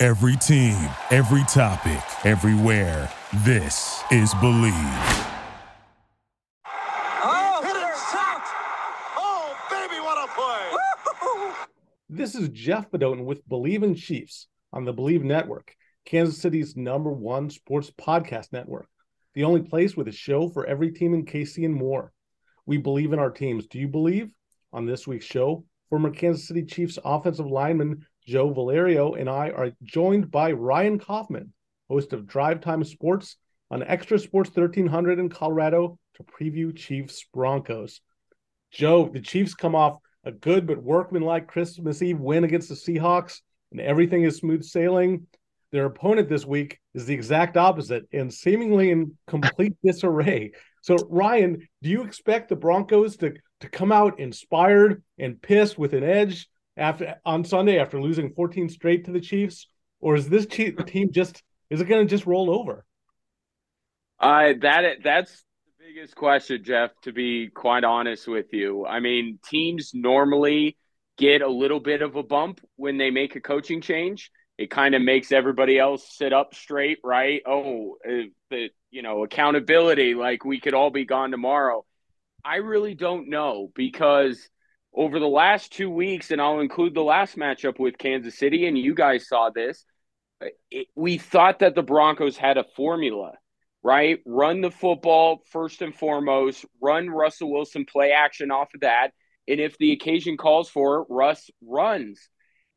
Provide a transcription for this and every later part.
Every team, every topic, everywhere. This is Bleav. Oh, hit it, sacked. Oh, baby, what a play. This is Jeff Bedoten with Bleav in Chiefs on the Bleav Network, Kansas City's number one sports podcast network, the only place with a show for every team in KC and more. We believe in our teams. Do you believe? On this week's show, former Kansas City Chiefs offensive lineman Joe Valerio and I are joined by Ryan Kaufman, host of Drive Time Sports on Extra Sports 1300 in Colorado to preview Chiefs Broncos. Joe, the Chiefs come off a good but workmanlike Christmas Eve win against the Seahawks, and everything is smooth sailing. Their opponent this week is the exact opposite and seemingly in complete disarray. So, Ryan, do you expect the Broncos to, to come out inspired and pissed with an edge after on Sunday after losing 14 straight to the Chiefs, or is this team just is it going to just roll over? Uh, that that's the biggest question, Jeff. To be quite honest with you, I mean, teams normally get a little bit of a bump when they make a coaching change. It kind of makes everybody else sit up straight, right? Oh, the you know accountability, like we could all be gone tomorrow. I really don't know because over the last two weeks, and I'll include the last matchup with Kansas City, and you guys saw this. It, we thought that the Broncos had a formula, right? Run the football first and foremost, run Russell Wilson play action off of that. And if the occasion calls for it, Russ runs.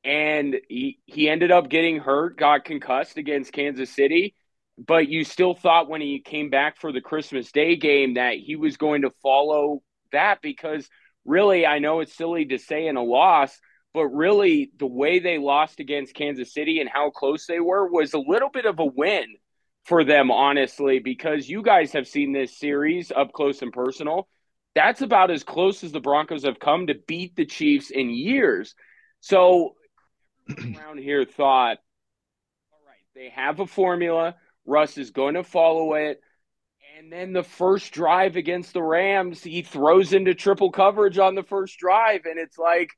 And he, he ended up getting hurt, got concussed against Kansas City. But you still thought when he came back for the Christmas Day game that he was going to follow that because – really, I know it's silly to say in a loss, but really the way they lost against Kansas City and how close they were was a little bit of a win for them, honestly, because you guys have seen this series up close and personal. That's about as close as the Broncos have come to beat the Chiefs in years. So around here thought, all right, they have a formula. Russ is going to follow it. And then the first drive against the Rams, he throws into triple coverage on the first drive. And it's like,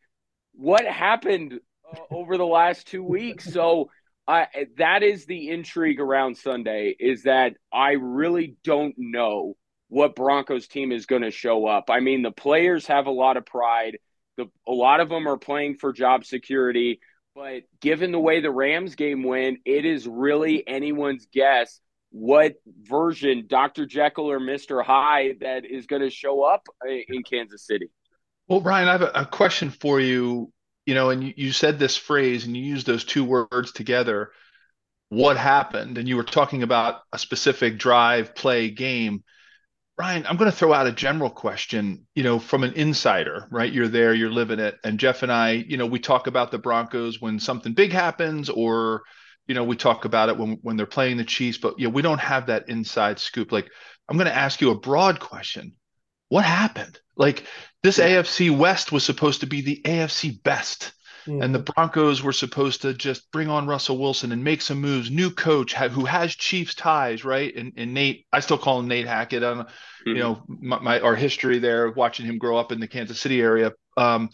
what happened uh, over the last two weeks? So that is the intrigue around Sunday is that I really don't know what Broncos team is going to show up. I mean, the players have a lot of pride. The, a lot of them are playing for job security. But given the way the Rams game went, it is really anyone's guess what version, Dr. Jekyll or Mr. Hyde, that is going to show up in Kansas City. Well, Ryan, I have a, a question for you. You know, and you, you said this phrase and you used those two words together. What happened? And you were talking about a specific drive, play, game. Ryan, I'm going to throw out a general question, you know, from an insider, right? You're there, you're living it. And Jeff and I, you know, we talk about the Broncos when something big happens or, you know, we talk about it when when they're playing the Chiefs, but you know, we don't have that inside scoop. Like, I'm going to ask you a broad question: What happened? Like, this yeah. AFC West was supposed to be the AFC best, mm. and the Broncos were supposed to just bring on Russell Wilson and make some moves. New coach who has Chiefs ties, right? And, and Nate, I still call him Nate Hackett. On mm-hmm. you know my, my, our history there, watching him grow up in the Kansas City area. Um,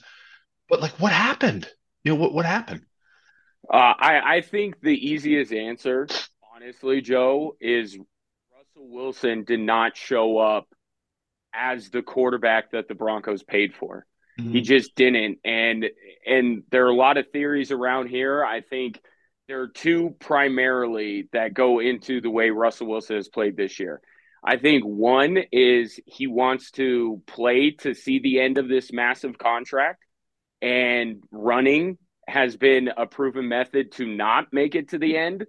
but like, what happened? You know what what happened? Uh, I, I think the easiest answer, honestly, Joe, is Russell Wilson did not show up as the quarterback that the Broncos paid for. Mm-hmm. He just didn't. And and there are a lot of theories around here. I think there are two primarily that go into the way Russell Wilson has played this year. I think one is he wants to play to see the end of this massive contract and running has been a proven method to not make it to the end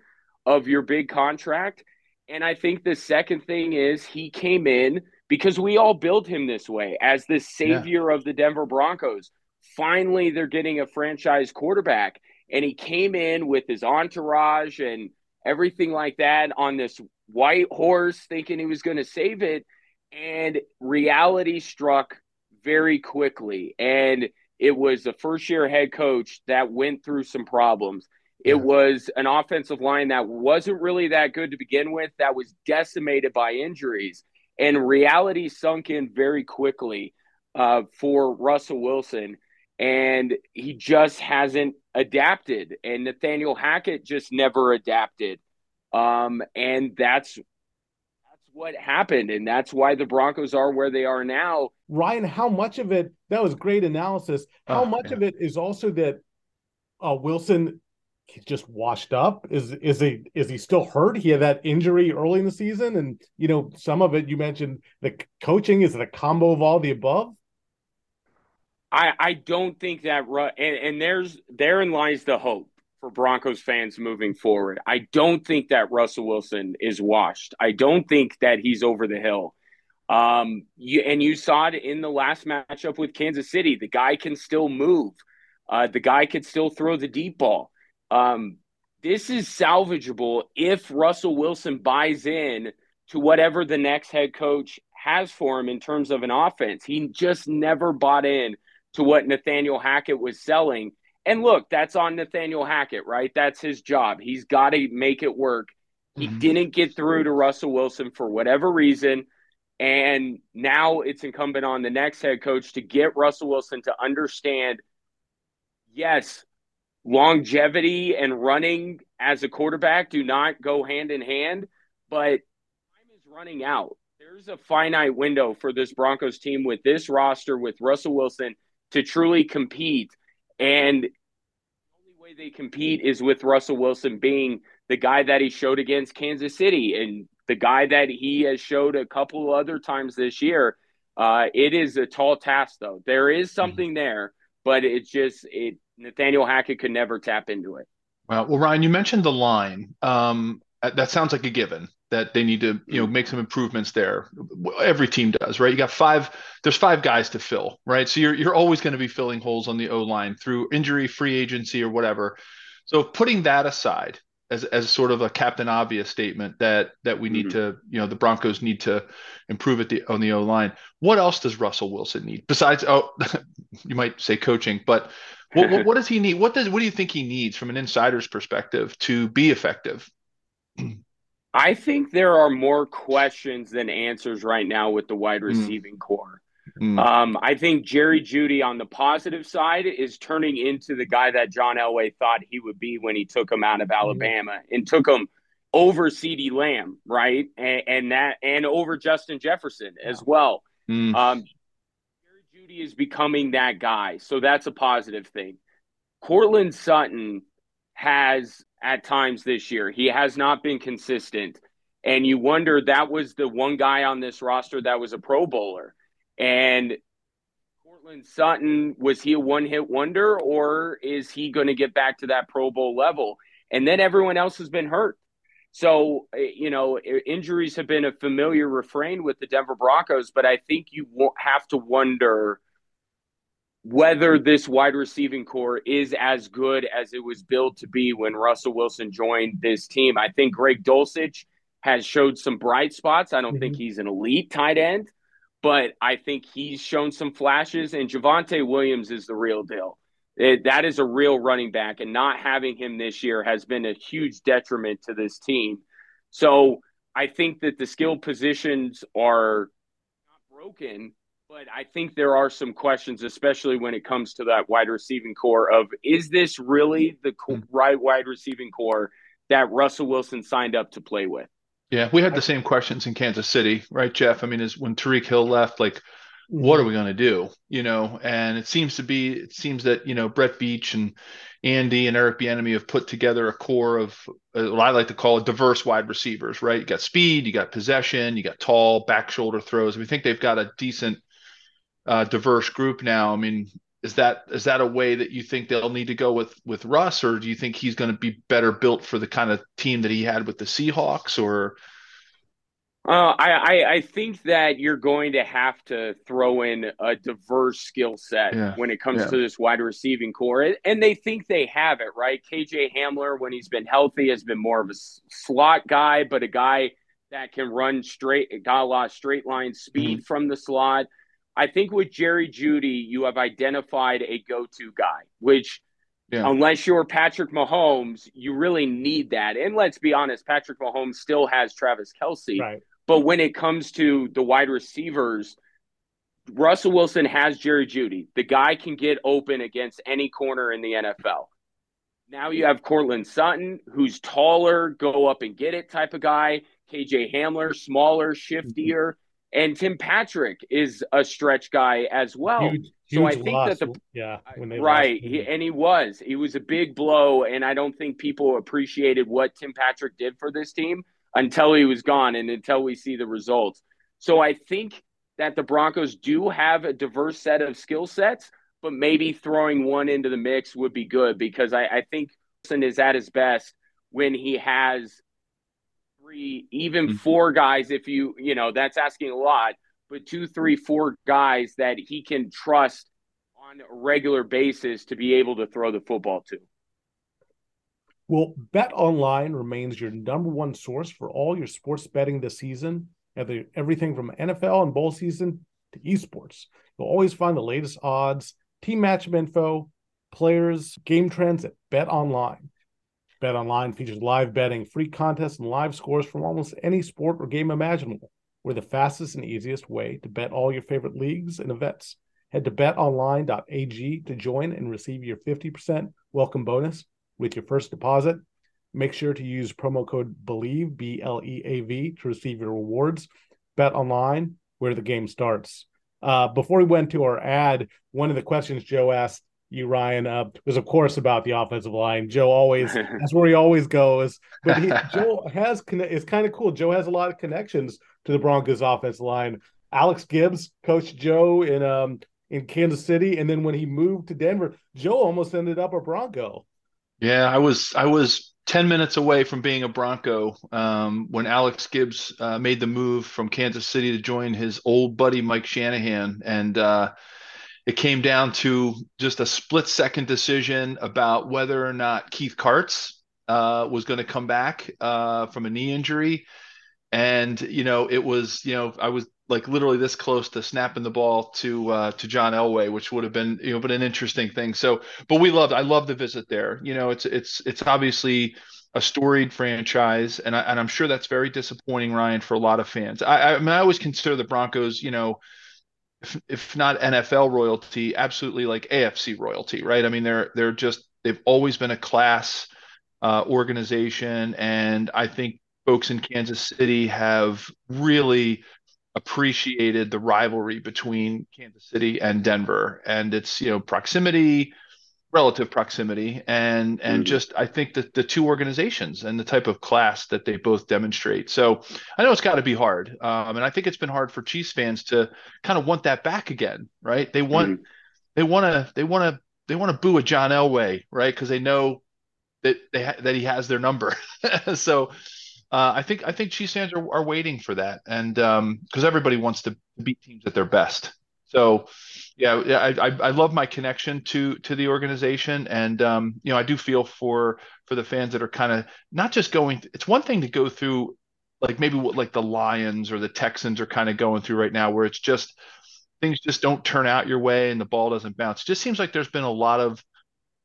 of your big contract. And I think the second thing is he came in because we all built him this way as the savior yeah. of the Denver Broncos. Finally, they're getting a franchise quarterback. and he came in with his entourage and everything like that on this white horse, thinking he was going to save it. And reality struck very quickly. And it was a first year head coach that went through some problems. It yeah. was an offensive line that wasn't really that good to begin with, that was decimated by injuries. And reality sunk in very quickly uh, for Russell Wilson. And he just hasn't adapted. And Nathaniel Hackett just never adapted. Um, and that's that's what happened, and that's why the Broncos are where they are now. Ryan, how much of it? That was great analysis. How oh, much yeah. of it is also that uh, Wilson just washed up? Is is he is he still hurt? He had that injury early in the season, and you know some of it. You mentioned the coaching. Is it a combo of all the above? I I don't think that. And, and there's therein lies the hope for Broncos fans moving forward. I don't think that Russell Wilson is washed. I don't think that he's over the hill. Um, you, and you saw it in the last matchup with Kansas City. The guy can still move. Uh, the guy can still throw the deep ball. Um, this is salvageable if Russell Wilson buys in to whatever the next head coach has for him in terms of an offense. He just never bought in to what Nathaniel Hackett was selling. And look, that's on Nathaniel Hackett, right? That's his job. He's got to make it work. He mm-hmm. didn't get through to Russell Wilson for whatever reason. And now it's incumbent on the next head coach to get Russell Wilson to understand yes, longevity and running as a quarterback do not go hand in hand, but time is running out. There's a finite window for this Broncos team with this roster, with Russell Wilson, to truly compete and the only way they compete is with Russell Wilson being the guy that he showed against Kansas City and the guy that he has showed a couple other times this year. Uh, it is a tall task, though. There is mm-hmm. something there, but it's just it. Nathaniel Hackett could never tap into it. Well, well, Ryan, you mentioned the line. Um, that sounds like a given that they need to you know make some improvements there every team does right you got five there's five guys to fill right so you're you're always going to be filling holes on the o line through injury free agency or whatever so putting that aside as as sort of a captain obvious statement that that we need mm-hmm. to you know the broncos need to improve at the on the o line what else does russell wilson need besides oh you might say coaching but what, what, what does he need what does what do you think he needs from an insider's perspective to be effective I think there are more questions than answers right now with the wide hmm. receiving mm. core. Mm. Um, I think Jerry Jeudy on the positive side is turning into the guy that John Elway thought he would be when he took him out of hmm. Alabama mm. and took him over CeeDee Lamb, right? And, and, that and over Justin Jefferson as well. Mm. Um, Jerry Jeudy is becoming that guy, so that's a positive thing. Courtland Sutton has at times this year. He has not been consistent. And you wonder that was the one guy on this roster that was a Pro Bowler. And Courtland Sutton, was he a one hit wonder or is he going to get back to that Pro Bowl level? And then everyone else has been hurt. So, eh, you know, injuries have been a familiar refrain with the Denver Broncos, but I think you have to wonder whether this wide receiving core is as good as it was built to be when Russell Wilson joined this team. I think Greg Dulcich has showed some bright spots. I don't mm-hmm. think he's an elite tight end, but I think he's shown some flashes. And Javonte Williams is the real deal. It, that is a real running back, and not having him this year has been a huge detriment to this team. So I think that the skill positions are not broken but I think there are some questions, especially when it comes to that wide receiving core of is this really the hmm. right wide receiving core that Russell Wilson signed up to play with? Yeah, we had the same questions in Kansas City, right, Jeff? I mean, is when Tyreek Hill left, like, what are we going to do? You know, and it seems to be, it seems that you know Brett Veach and Andy and Eric Bieniemy have put together a core of uh, what I like to call a diverse wide receivers, right? You got speed, you got possession, you got tall back shoulder throws. We think they've got a decent uh, diverse group now. I mean, is that is that a way that you think they'll need to go with with Russ, or do you think he's going to be better built for the kind of team that he had with the Seahawks? Or Uh, I, I, I think that you're going to have to throw in a diverse skill set Yeah. when it comes Yeah. to this wide receiving core, and they think they have it right. KJ Hamler, when he's been healthy, has been more of a slot guy, but a guy that can run straight, got a lot of straight line speed Mm-hmm. from the slot. I think with Jerry Jeudy, you have identified a go-to guy, which Yeah. unless you're Patrick Mahomes, you really need that. And let's be honest, Patrick Mahomes still has Travis Kelce. Right. But when it comes to the wide receivers, Russell Wilson has Jerry Jeudy. The guy can get open against any corner in the NFL. Now you have Courtland Sutton, who's taller, go up and get it type of guy. KJ Hamler, smaller, mm-hmm. shiftier. And Tim Patrick is a stretch guy as well. huge, so I think loss. that the yeah, right, he, and he was. He was a big blow, and I don't think people appreciated what Tim Patrick did for this team until he was gone and until we see the results. So I think that the Broncos do have a diverse set of skill sets, but maybe throwing one into the mix would be good because I, I think Wilson is at his best when he has three, even Mhm. four guys. If you, you know, that's asking a lot, but two, three, four guys that he can trust on a regular basis to be able to throw the football to. Well, Bet Online remains your number one source for all your sports betting this season. Every- Everything from NFL and bowl season to esports. You'll always find the latest odds, team matchup info, players, game trends at Bet Online. Bet Online features live betting, free contests, and live scores from almost any sport or game imaginable. We're the fastest and easiest way to bet all your favorite leagues and events. Head to betonline.ag to join and receive your 50% welcome bonus with your first deposit. Make sure to use promo code BLEAV, B L E A V, to receive your rewards. Bet online where the game starts. Uh, before we went to our ad, one of the questions Joe asked you, Ryan, uh, was of course about the offensive line. Joe always, that's where he always goes. But he, Joe has, it's kind of cool. Joe has a lot of connections to the Broncos offensive line. Alex Gibbs coached Joe in um in Kansas City, and then when he moved to Denver, Joe almost ended up a Bronco. Yeah, I was I was 10 minutes away from being a Bronco um, when Alex Gibbs uh, made the move from Kansas City to join his old buddy Mike Shanahan. And uh, it came down to just a split second decision about whether or not Keith Kartz uh, was going to come back uh, from a knee injury. And, you know, it was, you know, I was like literally this close to snapping the ball to uh, to John Elway, which would have been, you know, but an interesting thing. So, but we loved, I love the visit there. You know, it's it's it's obviously a storied franchise, and I, and I'm sure that's very disappointing, Ryan, for a lot of fans. I, I mean, I always consider the Broncos, you know, if, if not NFL royalty, absolutely like AFC royalty, right? I mean, they're they're just they've always been a class uh, organization, and I think folks in Kansas City have really appreciated the rivalry between Kansas City and Denver, and it's you know proximity, relative proximity, and and Mhm. just I think that the two organizations and the type of class that they both demonstrate. So I know it's got to be hard, um, and I think it's been hard for Chiefs fans to kind of want that back again, right? They want they want to they want to they want to boo a John Elway, right? Because they know that they ha- that he has their number. so uh, I think I think Chiefs fans are, are waiting for that, and because everybody wants to beat teams at their best. So yeah, I, I love my connection to to the organization, and um, you know I do feel for for the fans that are kind of not just going. It's one thing to go through like maybe what like the Lions or the Texans are kind of going through right now, where it's just things just don't turn out your way and the ball doesn't bounce. It just seems like there's been a lot of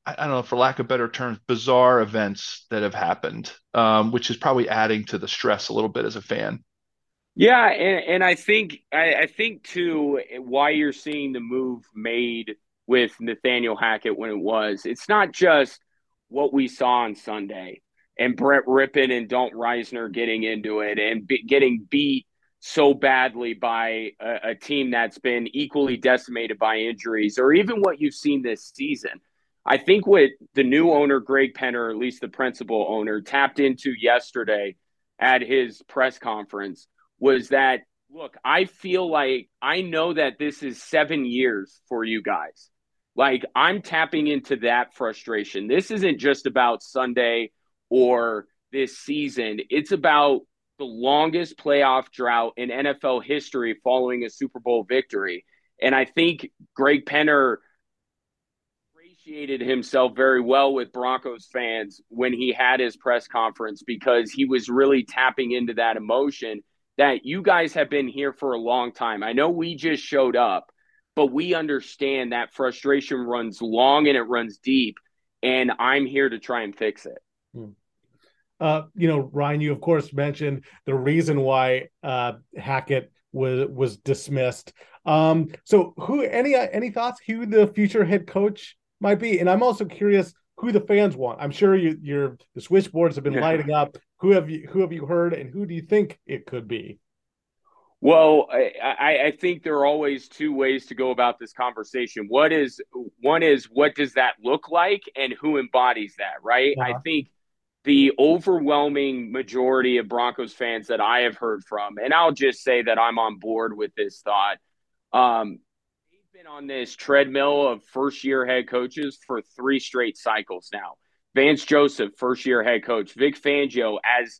I I don't know, for lack of better terms, bizarre events that have happened, um, which is probably adding to the stress a little bit as a fan. Yeah, and, and I think I, I think too why you're seeing the move made with Nathaniel Hackett when it was. It's not just what we saw on Sunday and Brett Rypien and Dalton Risner getting into it and be, getting beat so badly by a, a team that's been equally decimated by injuries, or even what you've seen this season. I think what the new owner, Greg Penner, at least the principal owner, tapped into yesterday at his press conference was that look, I feel like I know that this is seven years for you guys. Like I'm tapping into that frustration. This isn't just about Sunday or this season. It's about the longest playoff drought in NFL history following a Super Bowl victory. And I think Greg Penner appreciated himself very well with Broncos fans when he had his press conference because he was really tapping into that emotion that you guys have been here for a long time. I know we just showed up, but we understand that frustration runs long and it runs deep. And I'm here to try and fix it. Hmm. Uh, you know, Ryan, you of course mentioned the reason why uh, Hackett was was dismissed. Um, so, who any any thoughts who the future head coach might be? And I'm also curious who the fans want. I'm sure you, your the switchboards have been yeah. lighting up. Who have you who have you heard, and who do you think it could be? Well, I, I think there are always two ways to go about this conversation. What is one is what does that look like, and who embodies that, right? Uh-huh. I think the overwhelming majority of Broncos fans that I have heard from, and I'll just say that I'm on board with this thought. Um, they've been on this treadmill of first year head coaches for three straight cycles now. Vance Joseph, first year head coach, Vic Fangio, as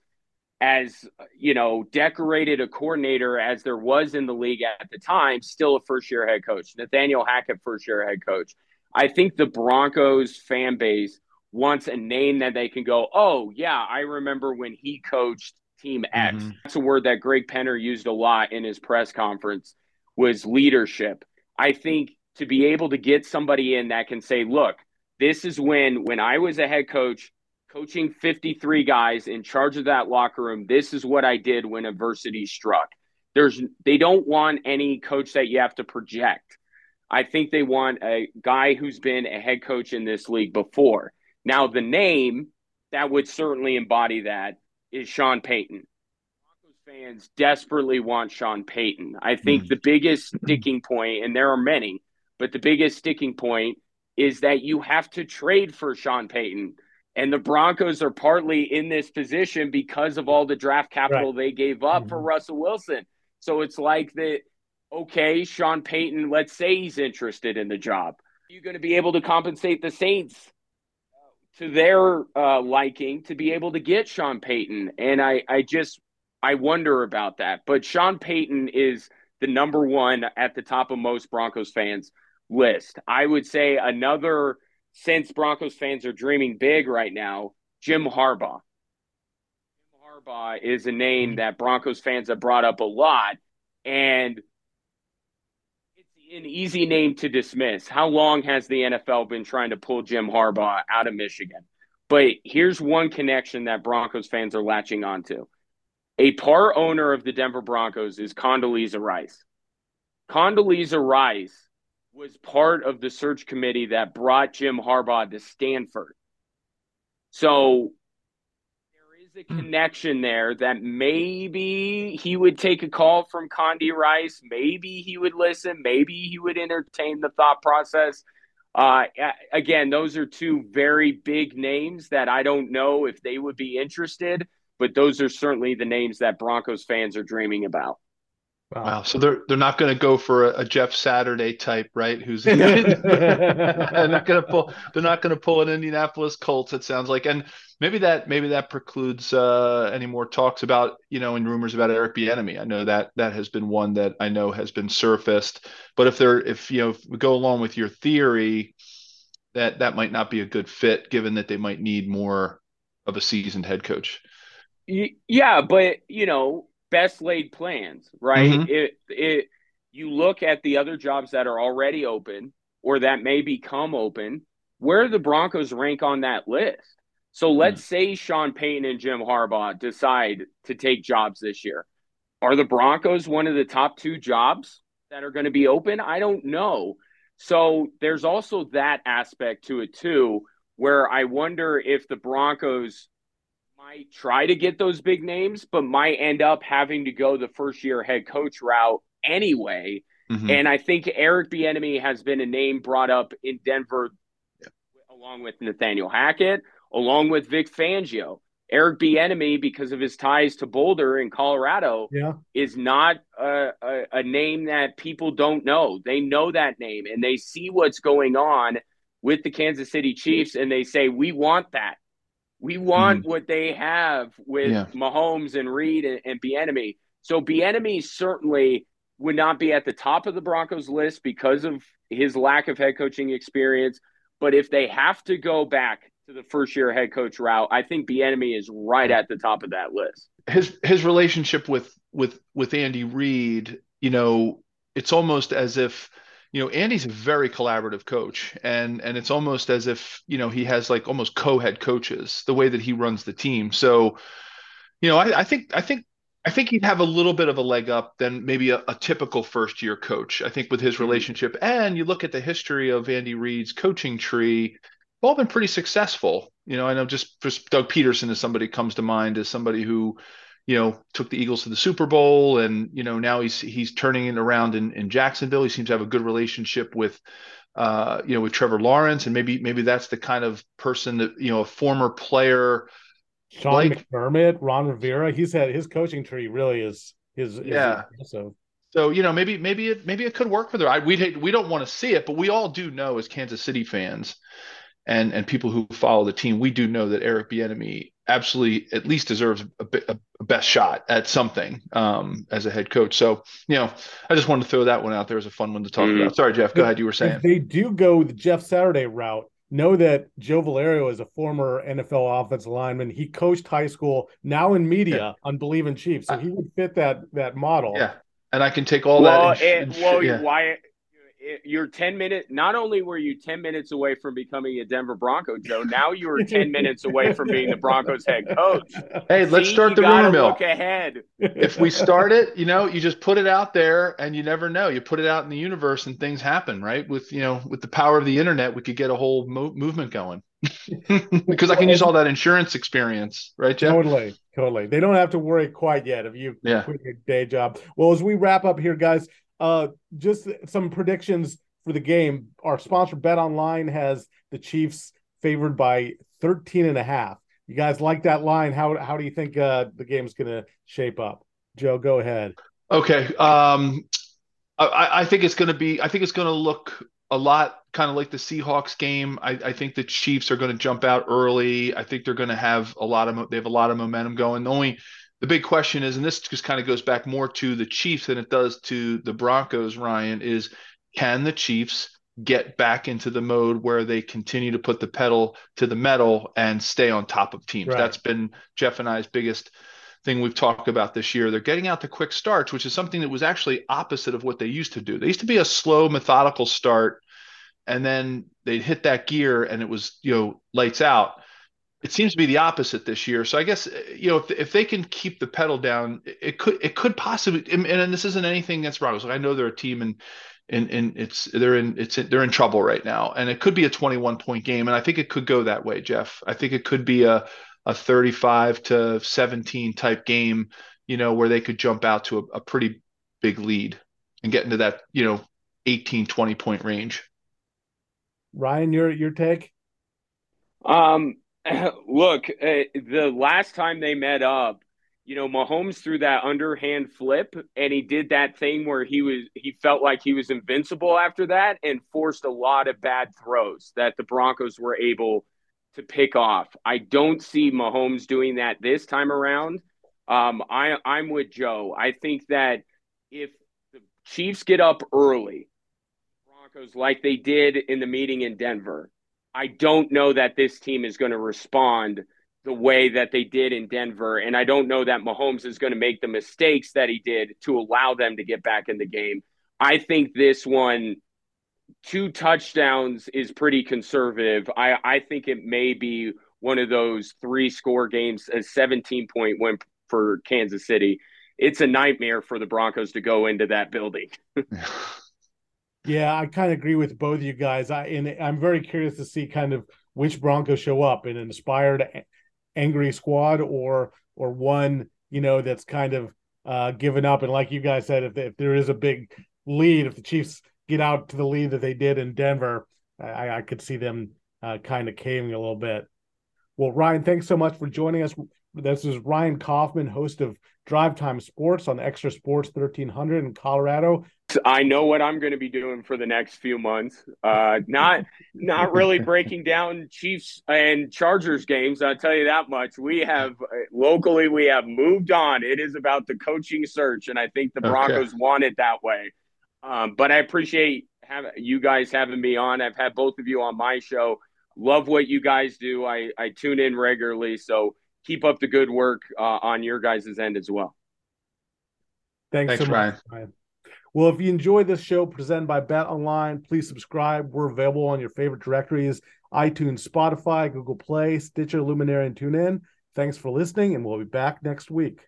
as you know, decorated a coordinator as there was in the league at the time, still a first year head coach. Nathaniel Hackett, first year head coach. I think the Broncos fan base wants a name that they can go, oh, yeah, I remember when he coached Team X. Mm-hmm. That's a word that Greg Penner used a lot in his press conference was leadership. I think to be able to get somebody in that can say, look, this is when when I was a head coach coaching 53 guys in charge of that locker room, this is what I did when adversity struck. There's they don't want any coach that you have to project. I think they want a guy who's been a head coach in this league before. Now, the name that would certainly embody that is Sean Payton. Broncos fans desperately want Sean Payton. I think mm. the biggest sticking point, and there are many, but the biggest sticking point is that you have to trade for Sean Payton. And the Broncos are partly in this position because of all the draft capital right. they gave up mm-hmm. for Russell Wilson. So it's like that, okay, Sean Payton, let's say he's interested in the job. Are you going to be able to compensate the Saints to their uh, liking to be able to get Sean Payton. And I, I just, I wonder about that. But Sean Payton is the number one at the top of most Broncos fans list. I would say another, since Broncos fans are dreaming big right now, Jim Harbaugh. Jim Harbaugh is a name mm-hmm. that Broncos fans have brought up a lot. And it's an easy name to dismiss. How long has the NFL been trying to pull Jim Harbaugh out of Michigan? But here's one connection that Broncos fans are latching onto. A part owner of the Denver Broncos is Condoleezza Rice. Condoleezza Rice was part of the search committee that brought Jim Harbaugh to Stanford. So there is a hmm. connection there that maybe he would take a call from Condi Rice. Maybe he would listen. Maybe he would entertain the thought process. Uh, again, those are two very big names that I don't know if they would be interested, but those are certainly the names that Broncos fans are dreaming about. Wow. wow. So they're they're not going to go for a, a, Jeff Saturday type, right? Who's they're not going to pull they're not going to pull an Indianapolis Colts. It sounds like, and maybe that maybe that precludes uh, any more talks about you know and rumors about Eric Bieniemy. I know that that has been one that I know has been surfaced. But if they're if you know if we go along with your theory, that that might not be a good fit, given that they might need more of a seasoned head coach. Yeah, but you know best laid plans, right? Mm-hmm. It it you look at the other jobs that are already open or that may become open, where the Broncos rank on that list. So let's mm-hmm. say Sean Payton and Jim Harbaugh decide to take jobs this year. Are the Broncos one of the top two jobs that are going to be open? I don't know. So there's also that aspect to it too, where I wonder if the Broncos might try to get those big names, but might end up having to go the first year head coach route anyway. Mm-hmm. And I think Eric Bieniemy has been a name brought up in Denver, yeah. along with Nathaniel Hackett, along with Vic Fangio. Eric Bieniemy, because of his ties to Boulder in Colorado, yeah. is not a, a, a name that people don't know. They know that name and they see what's going on with the Kansas City Chiefs, and they say, "We want that." We want mm. what they have with yeah. Mahomes and Reid and, and Bieniemy. So Bieniemy certainly would not be at the top of the Broncos list because of his lack of head coaching experience. But if they have to go back to the first year head coach route, I think Bieniemy is right at the top of that list. His his relationship with with with Andy Reid, you know, it's almost as if you know Andy's a very collaborative coach, and and it's almost as if you know he has like almost co-head coaches the way that he runs the team. So, you know, I, I think I think I think he'd have a little bit of a leg up than maybe a, a typical first year coach. I think with his mm-hmm. relationship, and you look at the history of Andy Reid's coaching tree, all been pretty successful. You know, I know just, just Doug Pederson is somebody comes to mind as somebody who, you know, took the Eagles to the Super Bowl, and you know now he's he's turning it around in, in Jacksonville. He seems to have a good relationship with, uh, you know, with Trevor Lawrence, and maybe maybe that's the kind of person that you know a former player Sean like, McDermott, Ron Rivera. He's had his coaching tree really is his yeah. So so you know maybe maybe it maybe it could work for them. I, we we don't want to see it, but we all do know as Kansas City fans and and people who follow the team, we do know that Eric Bieniemy absolutely at least deserves a, a, a best shot at something um, as a head coach. So you know, I just wanted to throw that one out there as a fun one to talk mm. about. Sorry, Jeff. Go ahead. You were saying if they do go the Jeff Saturday route know that Joe Valerio is a former NFL offensive lineman. He coached high school, now in media yeah. on Bleav in Chiefs, so he would fit that that model. Yeah, and I can take all well, that. And, and, well, yeah. why you're 10 minutes not only were you 10 minutes away from becoming a denver bronco joe now you were 10 minutes away from being the broncos head coach. Hey let's start the rumor mill. look ahead. If we start it you know you just put it out there and you never know. You put it out in the universe and things happen right? With you know with the power of the internet we could get a whole mo- movement going. Because i can use all that insurance experience right Jeff? totally totally. They don't have to worry quite yet if you yeah. quit your day job. Well as we wrap up here guys uh, just some predictions for the game. Our sponsor Bet Online has the Chiefs favored by 13 and a half. You guys like that line? How how do you think uh, the game's going to shape up? Joe, go ahead. Okay. Um, I, I think it's going to be. I think it's going to look a lot kind of like the Seahawks game. I, I think the Chiefs are going to jump out early. I think they're going to have a lot of. They have a lot of momentum going. The only the big question is, and this just kind of goes back more to the Chiefs than it does to the Broncos, Ryan, is can the Chiefs get back into the mode where they continue to put the pedal to the metal and stay on top of teams? Right. That's been Jeff and I's biggest thing we've talked about this year. They're getting out the quick starts, which is something that was actually opposite of what they used to do. They used to be a slow, methodical start, and then they'd hit that gear and it was, you know, lights out it seems to be the opposite this year. So I guess you know if, if they can keep the pedal down, it could it could possibly. And, and this isn't anything against Broncos. Like I know they're a team and and and it's they're in it's they're in trouble right now, and it could be a 21 point game, and I think it could go that way, Jeff. I think it could be a a 35 to 17 type game, you know, where they could jump out to a, a pretty big lead and get into that you know 18 20 point range. Ryan, your your take? Um, look, uh, the last time they met up, you know, Mahomes threw that underhand flip and he did that thing where he was he felt like he was invincible after that and forced a lot of bad throws that the Broncos were able to pick off. I don't see Mahomes doing that this time around. Um, I I'm with Joe. I think that if the Chiefs get up early, Broncos like they did in the meeting in Denver, I don't know that this team is going to respond the way that they did in Denver. And I don't know that Mahomes is going to make the mistakes that he did to allow them to get back in the game. I think this one, two touchdowns, is pretty conservative. I, I think it may be one of those three score games, a 17 point win for Kansas City. It's a nightmare for the Broncos to go into that building. Yeah, I kind of agree with both of you guys. I and I'm very curious to see kind of which Broncos show up an inspired, angry squad or or one you know that's kind of uh, given up. And like you guys said, if, if there is a big lead, if the Chiefs get out to the lead that they did in Denver, I, I could see them uh, kind of caving a little bit. Well, Ryan, thanks so much for joining us. This is Ryan Kaufman, host of Drive Time Sports on Extra Sports 1300 in Colorado. I know what I'm going to be doing for the next few months. Uh, not not really breaking down Chiefs and Chargers games. I'll tell you that much. We have locally we have moved on. It is about the coaching search, and I think the Broncos okay. want it that way. Um, but I appreciate have you guys having me on. I've had both of you on my show. Love what you guys do. I I tune in regularly, so keep up the good work uh, on your guys' end as well. Thanks, Thanks so Ryan. Ryan. Well, if you enjoy this show presented by Bet Online, please subscribe. We're available on your favorite directories iTunes, Spotify, Google Play, Stitcher, Luminary, and TuneIn. Thanks for listening, and we'll be back next week.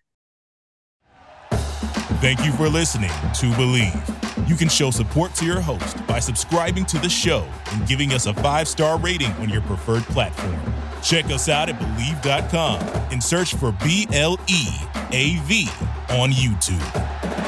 Thank you for listening to Bleav. You can show support to your host by subscribing to the show and giving us a five star rating on your preferred platform. Check us out at Bleav.com and search for B L E A V on YouTube.